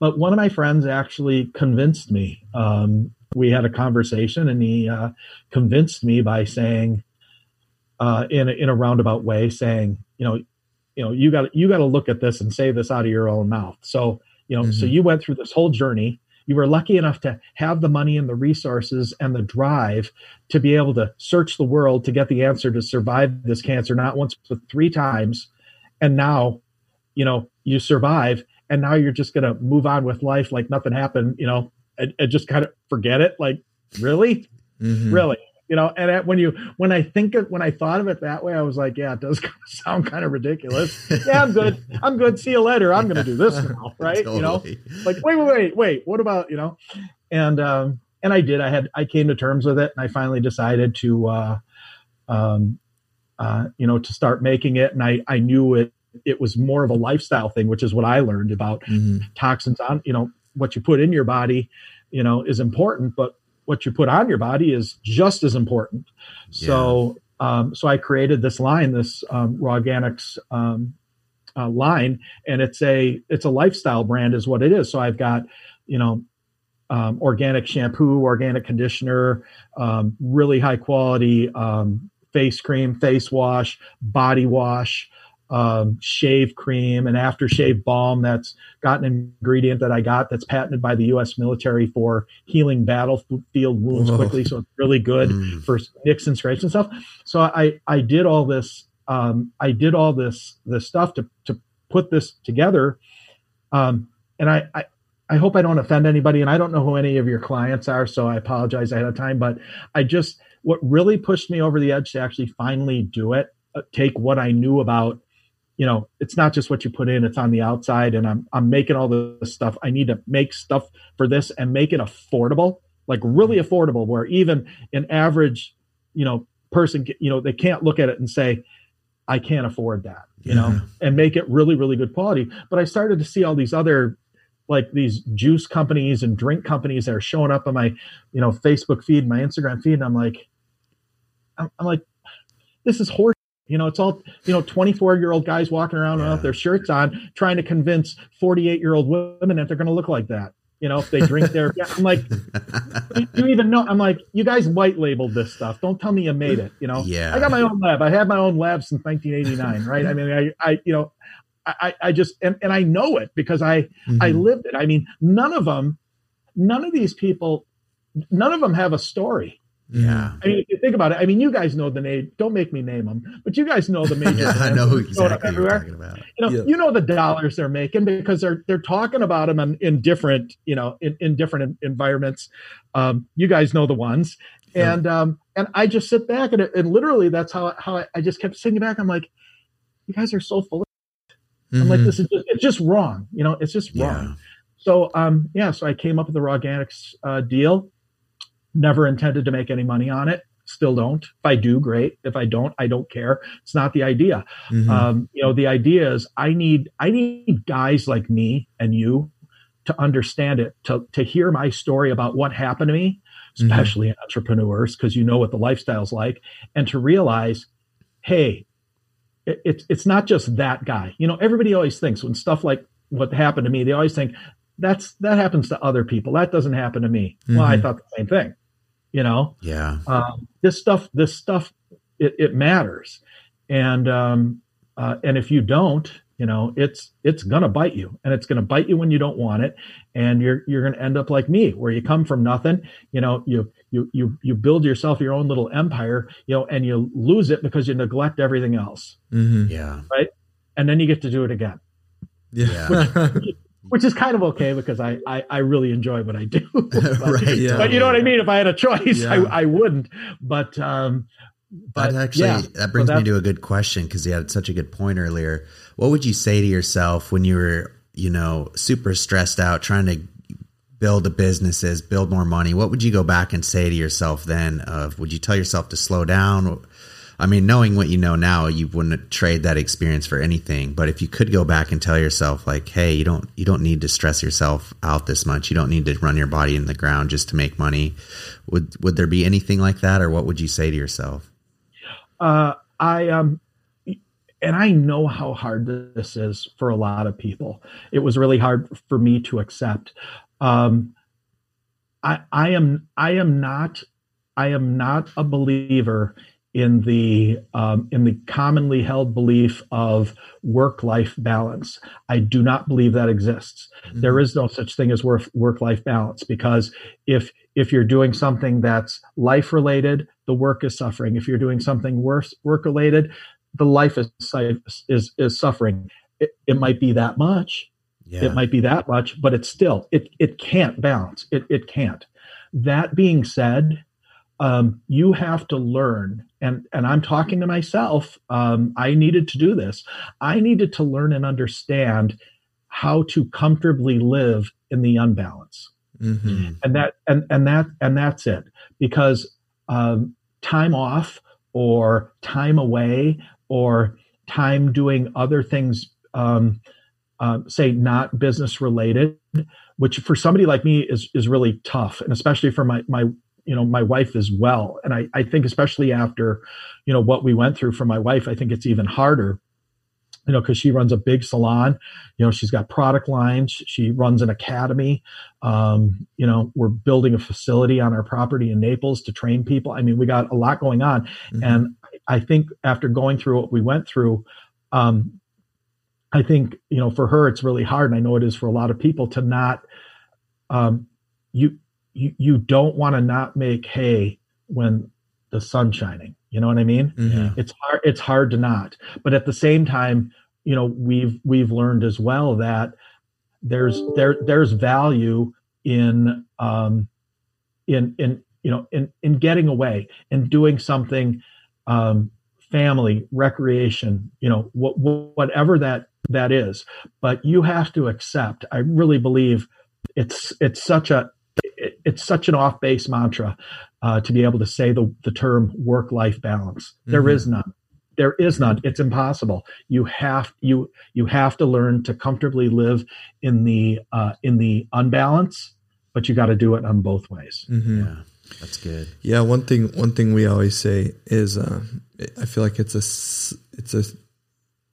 But one of my friends actually convinced me. Um, we had a conversation, and he uh, convinced me by saying, uh, in a, in a roundabout way, saying, you know, you know, you got you got to look at this and say this out of your own mouth. So, you know, mm-hmm. so you went through this whole journey. You were lucky enough to have the money and the resources and the drive to be able to search the world to get the answer to survive this cancer, not once but three times. And now, you know, you survive, and now you're just going to move on with life like nothing happened, you know, and, and just kind of forget it. Like, really, mm-hmm. really you know and when you when i think of when i thought of it that way i was like yeah it does sound kind of ridiculous. Yeah i'm good. I'm good. See you later. I'm gonna do this now right? Totally. you know? Like wait wait wait wait what about you know? And um and i did. I had i came to terms with it and i finally decided to uh um uh you know to start making it and i i knew it it was more of a lifestyle thing which is what i learned about mm-hmm. toxins on you know what you put in your body you know is important but what you put on your body is just as important. Yeah. So, um, so I created this line, this um, RawganX um, uh, line, and it's a it's a lifestyle brand, is what it is. So I've got, you know, um, organic shampoo, organic conditioner, um, really high quality um, face cream, face wash, body wash um, shave cream, an aftershave balm that's got an ingredient that I got that's patented by the U.S. military for healing battlefield wounds Whoa. quickly. So it's really good mm. for nicks and scrapes and stuff. So I I did all this um, I did all this this stuff to to put this together, um, and I, I I hope I don't offend anybody, and I don't know who any of your clients are, so I apologize ahead of time. But I just what really pushed me over the edge to actually finally do it, uh, take what I knew about you know it's not just what you put in it's on the outside and i'm i'm making all this stuff i need to make stuff for this and make it affordable like really mm-hmm. affordable where even an average you know person you know they can't look at it and say i can't afford that you yeah. know and make it really really good quality but i started to see all these other like these juice companies and drink companies that are showing up on my you know facebook feed my instagram feed and i'm like i'm, I'm like this is horse You know, it's all, you know, 24 year old guys walking around yeah. with their shirts on trying to convince 48 year old women that they're going to look like that. You know, if they drink their, I'm like, you, you, even know, I'm like, you guys white labeled this stuff. Don't tell me you made it. You know, yeah. I got my own lab. I had my own lab since 1989. Right. I mean, I, I, you know, I, I just, and, and I know it because I, mm-hmm. I lived it. I mean, none of them, none of these people, none of them have a story. Yeah. I mean, if you think about it, I mean, you guys know the name. Don't make me name them, but you guys know the major. yeah, I know exactly what you're talking about. You know, yeah. you know the dollars they're making because they're they're talking about them in, in different, you know, in, in different environments. Um, you guys know the ones, yeah. and um, and I just sit back and, and literally that's how how I, just kept sitting back. I'm like, you guys are so full. of mm-hmm. I'm like, mm-hmm. this is just, it's just wrong. You know, it's just wrong. So um, yeah, so I came up with the RawganX uh, deal Never intended to make any money on it. Still don't. If I do, great. If I don't, I don't care. It's not the idea. Mm-hmm. Um, you know, the idea is I need I need guys like me and you to understand it, to to hear my story about what happened to me, mm-hmm. especially mm-hmm. entrepreneurs, because you know what the lifestyle's like, and to realize, hey, it, it's it's not just that guy. You know, everybody always thinks when stuff like what happened to me, they always think that's that happens to other people. That doesn't happen to me. Mm-hmm. Well, I mm-hmm. thought the same thing. You know, yeah. Um, this stuff, this stuff, it, it matters, and um, uh, and if you don't, you know, it's it's gonna bite you, and it's gonna bite you when you don't want it, and you're you're gonna end up like me, where you come from nothing. You know, you you you you build yourself your own little empire, you know, and you lose it because you neglect everything else. Mm-hmm. Yeah. Right. And then you get to do it again. Yeah. Which, which is kind of okay because I, I, I really enjoy what I do. but, right. Yeah. But you know what I mean? If I had a choice, yeah. I, I wouldn't. But, um, but that actually yeah. that brings so me to a good question because you had such a good point earlier. What would you say to yourself when you were, you know, super stressed out trying to build the businesses, build more money? What would you go back and say to yourself then? Of would you tell yourself to slow down? I mean, knowing what you know now, you wouldn't trade that experience for anything. But if you could go back and tell yourself, like, hey, you don't you don't need to stress yourself out this much. You don't need to run your body in the ground just to make money. Would would there be anything like that, or what would you say to yourself? Uh, I um, and I know how hard this is for a lot of people. It was really hard for me to accept. Um, I I am I am not I am not a believer in the um, in the commonly held belief of work life balance. I do not believe that exists. Mm-hmm. There is no such thing as work work life balance because if if you're doing something that's life related, the work is suffering. If you're doing something worse work related, the life is is is suffering. It, it might be that much. Yeah. It might be that much, but it's still it it can't balance. It it can't. That being said, um, you have to learn and and i'm talking to myself um, i needed to do this. I needed to learn and understand how to comfortably live in the unbalance. Mm-hmm. and that and and that and that's it. Because um, time off or time away or time doing other things um, uh, say not business related which for somebody like me is is really tough. And especially for my my you know my wife as well. And i i think especially after you know what we went through for my wife i think it's even harder you know because she runs a big salon. You know she's got product lines. She runs an academy. Um, you know we're building a facility on our property in naples to train people. I mean we got a lot going on. Mm-hmm. and i think after going through what we went through um, i think you know for her it's really hard. And i know it is for a lot of people to not um, you you, you don't want to not make hay when the sun's shining. You know what I mean? Mm-hmm. It's hard. It's hard to not. But at the same time, you know, we've we've learned as well that there's there there's value in um, in in you know in in getting away and doing something um, family recreation you know what, whatever that that is but you have to accept i really believe it's it's such a it, it's such an off base mantra uh, to be able to say the, the term work life balance. There mm-hmm. is none. There is none. It's impossible. You have you you have to learn to comfortably live in the uh, in the unbalance, but you got to do it on both ways. Mm-hmm. Yeah, that's good. Yeah, one thing one thing we always say is, uh, I feel like it's a it's a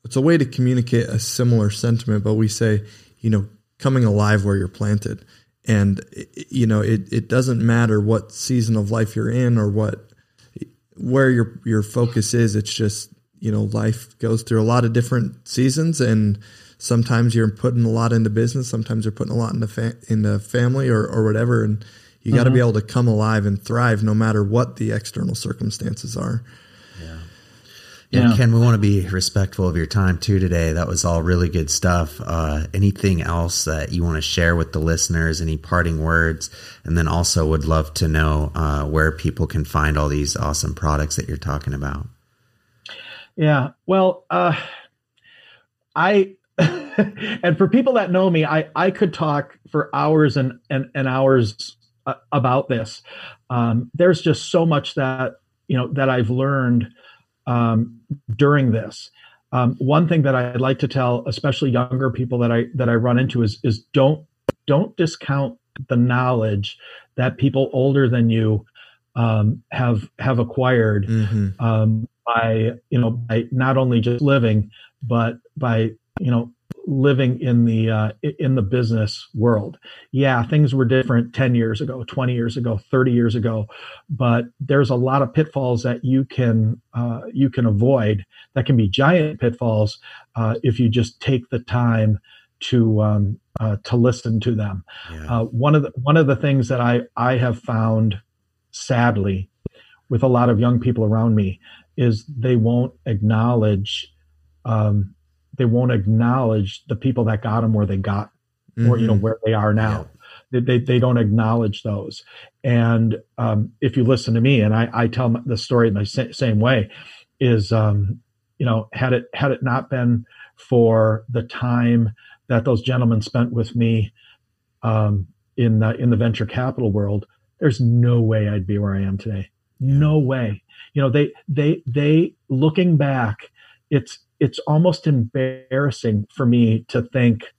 it's a way to communicate a similar sentiment, but we say, you know, coming alive where you're planted. And you know, it it doesn't matter what season of life you're in or what where your your focus is. It's just you know, life goes through a lot of different seasons, and sometimes you're putting a lot into business, sometimes you're putting a lot into fa- into family or or whatever, and you got to mm-hmm. be able to come alive and thrive no matter what the external circumstances are. Yeah, Ken, we want to be respectful of your time too today. That was all really good stuff. Uh, anything else that you want to share with the listeners? Any parting words? And then also would love to know uh, where people can find all these awesome products that you're talking about. Yeah, well, uh, I and for people that know me, I I could talk for hours and and, and hours uh, about this. Um, there's just so much that you know that I've learned um, during this. Um, one thing that I'd like to tell, especially younger people that I that I run into, is is don't don't discount the knowledge that people older than you um, have have acquired mm-hmm. um, by you know by not only just living, but by you know living in the uh, in the business world. Yeah, things were different 10 years ago, 20 years ago, 30 years ago, but there's a lot of pitfalls that you can uh, you can avoid that can be giant pitfalls uh, if you just take the time to um, uh, to listen to them. Yeah. Uh, one of the one of the things that I I have found sadly with a lot of young people around me is they won't acknowledge um, they won't acknowledge the people that got them where they got mm-hmm. or you know mm-hmm. where they are now yeah. they, they, they don't acknowledge those and um, if you listen to me and i, I tell the story in the sa- same way is um, you know had it had it not been for the time that those gentlemen spent with me um, in the, in the venture capital world there's no way i'd be where i am today no way you know they they they looking back it's it's almost embarrassing for me to think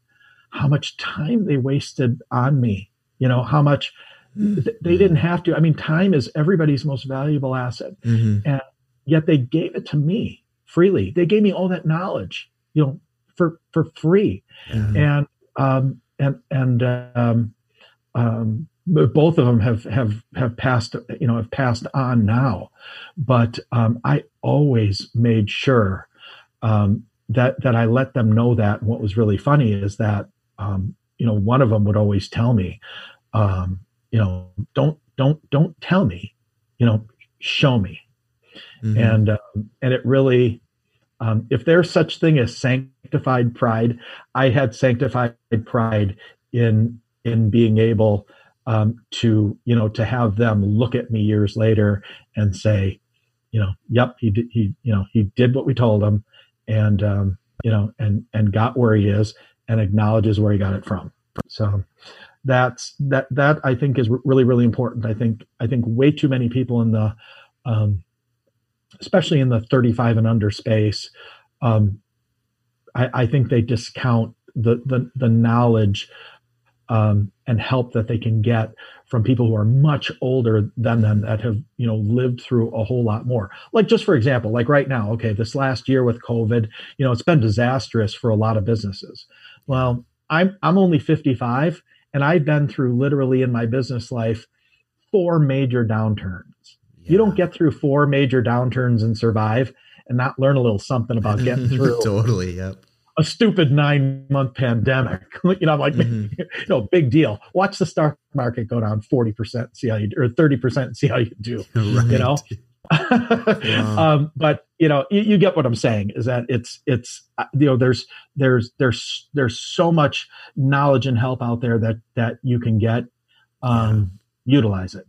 how much time they wasted on me you know how much mm-hmm. they didn't have to i mean time is everybody's most valuable asset mm-hmm. and yet they gave it to me freely they gave me all that knowledge you know for for free mm-hmm. and um and and um um both of them have have have passed you know have passed on now but um i always made sure um, that that I let them know that. And what was really funny is that um, you know one of them would always tell me, um, you know, don't don't don't tell me, you know, show me, mm-hmm. and um, and it really. Um, if there's such thing as sanctified pride, I had sanctified pride in in being able um, to you know to have them look at me years later and say, you know, yep, he did, he you know he did what we told him, and um, you know and and got where he is and acknowledges where he got it from. So that's that that i think is really really important. I think i think way too many people in the um, especially in the 35 and under space um, I, I think they discount the the, the knowledge um, and help that they can get from people who are much older than them that have you know lived through a whole lot more. Like just for example like right now okay this last year with covid you know it's been disastrous for a lot of businesses. Well i'm i'm only 55 and i've been through literally in my business life four major downturns. Yeah. you don't get through four major downturns and survive and not learn a little something about getting through totally yep a stupid nine month pandemic. you know, I'm like, mm-hmm. you know, big deal. Watch the stock market go down 40%, see how you or 30% see how you do. Right. You know? um, but you know, you, you, get what I'm saying is that it's, it's, uh, you know, there's, there's, there's, there's so much knowledge and help out there that, that you can get, um, yeah. utilize it.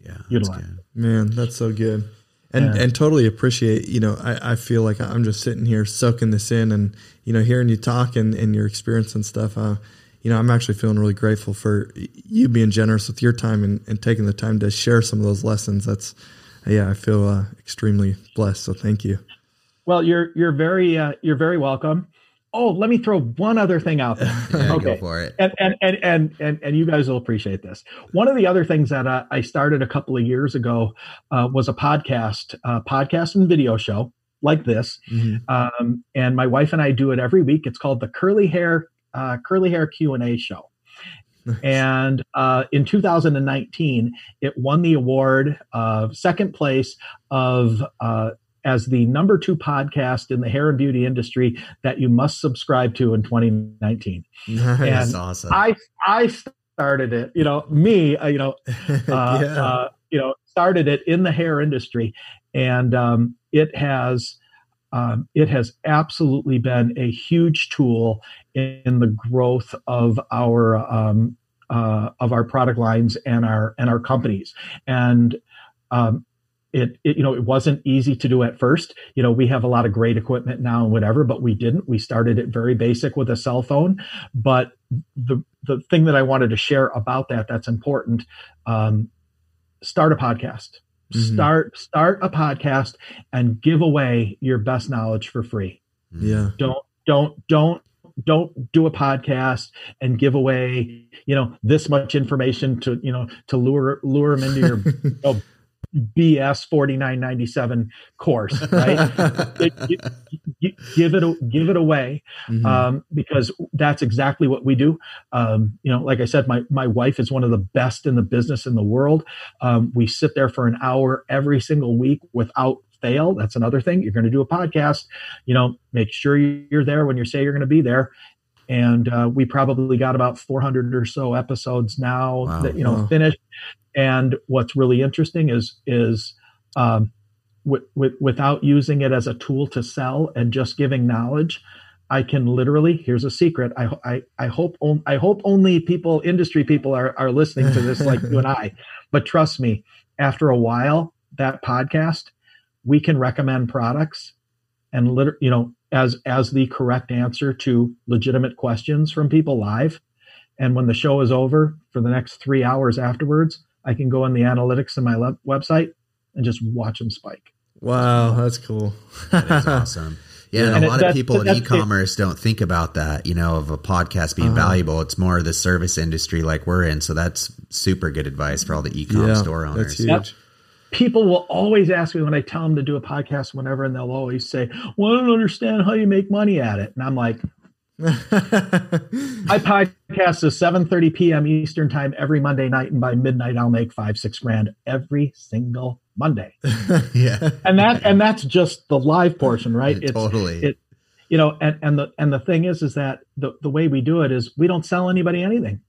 Yeah. Utilize it. Man, that's so good and yeah. and totally appreciate you know I, I feel like i'm just sitting here soaking this in and you know hearing you talk and, and your experience and stuff uh, you know i'm actually feeling really grateful for you being generous with your time and, and taking the time to share some of those lessons. That's yeah i feel uh, extremely blessed. So thank you. Well you're you're very uh, you're very welcome Oh, let me throw one other thing out there. yeah, okay. for it. And, and, and, and, and, and you guys will appreciate this. One of the other things that uh, I started a couple of years ago uh, was a podcast, uh, podcast and video show like this. Mm-hmm. Um, and my wife and I do it every week. It's called the Curly Hair, uh, Curly Hair Q and A show. And uh, in 2019, it won the award of second place of uh, as the number two podcast in the hair and beauty industry that you must subscribe to in 2019. That's and awesome. I I started it, you know, me, uh, you know, uh, yeah. uh, you know, started it in the hair industry, and um, it has. Um, it has absolutely been a huge tool in the growth of our um, uh, of our product lines and our and our companies. And um, it, it, you know it wasn't easy to do at first. You know we have a lot of great equipment now and whatever but we didn't. We started it very basic with a cell phone. But the the thing that i wanted to share about that that's important um, start a podcast. Mm-hmm. start start a podcast and give away your best knowledge for free. Yeah. Don't don't don't don't do a podcast and give away you know this much information to you know to lure lure them into your you know, BS 4997 course, right? give it give it away mm-hmm. um, because that's exactly what we do. Um, you know, like I said, my my wife is one of the best in the business in the world. Um, we sit there for an hour every single week without fail. That's another thing. You're going to do a podcast. You know, make sure you're there when you say you're going to be there. And uh, we probably got about 400 or so episodes now wow. that you know wow. finished and what's really interesting is is um, with, with, without using it as a tool to sell and just giving knowledge, I can literally. Here's a secret. I I, I hope on, I hope only people, industry people, are are listening to this like you and I. But trust me, after a while, that podcast, we can recommend products and liter- you know as as the correct answer to legitimate questions from people live. And when the show is over, for the next three hours afterwards, I can go in the analytics in my le- website and just watch them spike. Wow, that's cool. that is awesome. Yeah, and, and a lot of people in e-commerce it, don't think about that, you know, of a podcast being uh-huh. valuable. It's more the service industry like we're in. So that's super good advice for all the e-com yeah, store owners. That's huge. Yep. People will always ask me when I tell them to do a podcast, whenever, and they'll always say, "Well, I don't understand how you make money at it." And I'm like, I podcast is 7:30 p.m. Eastern time every Monday night, and by midnight I'll make five, six grand every single Monday. yeah, and that and that's just the live portion, right? It's, totally. It, you know, and and the and the thing is, is that the the way we do it is we don't sell anybody anything.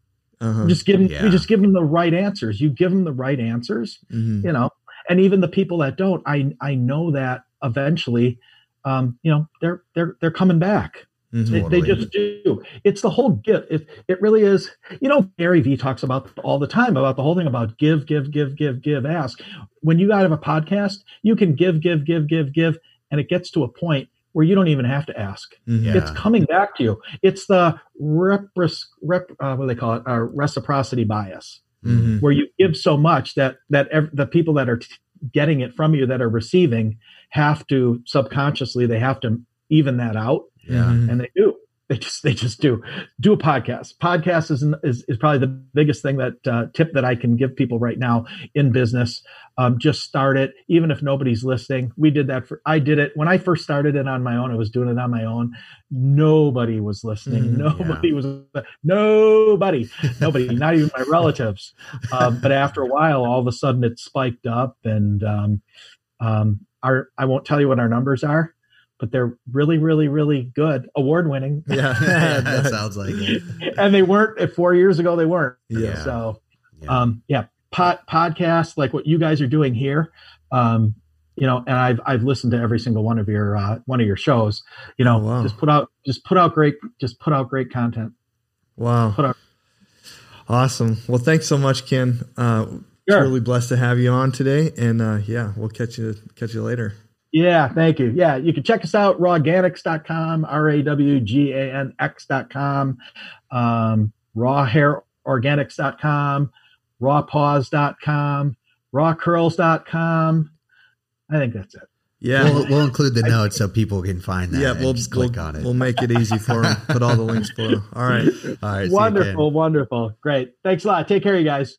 Uh-huh. We just give them, yeah. we just give them the right answers. You give them the right answers, mm-hmm. you know, and even the people that don't, I I know that eventually, um, you know, they're they're they're coming back They, they, just do. It's the whole gift. It, it really is. You know, Gary Vee talks about all the time about the whole thing about give, give, give, give, give, ask. When you out of a podcast, you can give, give, give, give, give, and it gets to a point where you don't even have to ask. Mm-hmm. Yeah. It's coming back to you. It's the rep, rep uh, what do they call it? Uh, reciprocity bias, mm-hmm. where you give so much that that ev- the people that are t- getting it from you that are receiving have to subconsciously they have to even that out yeah. Mm-hmm. And they do. They just they just do do a podcast. Podcast is is, is probably the biggest thing that uh, tip that I can give people right now in business. Um, just start it, even if nobody's listening. We did that for I did it when I first started it on my own. I was doing it on my own. Nobody was listening. Mm, nobody yeah. was nobody nobody not even my relatives. Um, but after a while, all of a sudden it spiked up, and um, um, our I won't tell you what our numbers are but they're really, really, really good, award winning. Yeah, that sounds like it. and they weren't four years ago. They weren't. Yeah. So, yeah. um, yeah, pod, podcasts like what you guys are doing here. Um, you know, and I've I've listened to every single one of your uh, one of your shows. You know, oh, wow. just put out just put out great just put out great content. Wow. Out. Awesome. Well, thanks so much, Ken. Uh, sure. Truly blessed to have you on today, and uh, yeah, we'll catch you catch you later. Yeah, thank you. Yeah, you can check us out, rawganx.com, R A W G A N X.com, um, rawhairorganics.com, rawpaws.com, rawcurls.com. I think that's it. Yeah, we'll, we'll, include the notes so people can find that. Yeah, we'll just click we'll, on it. We'll make it easy for them. Put all the links below. All right, all right. Wonderful, wonderful, great. Thanks a lot. Take care, you guys.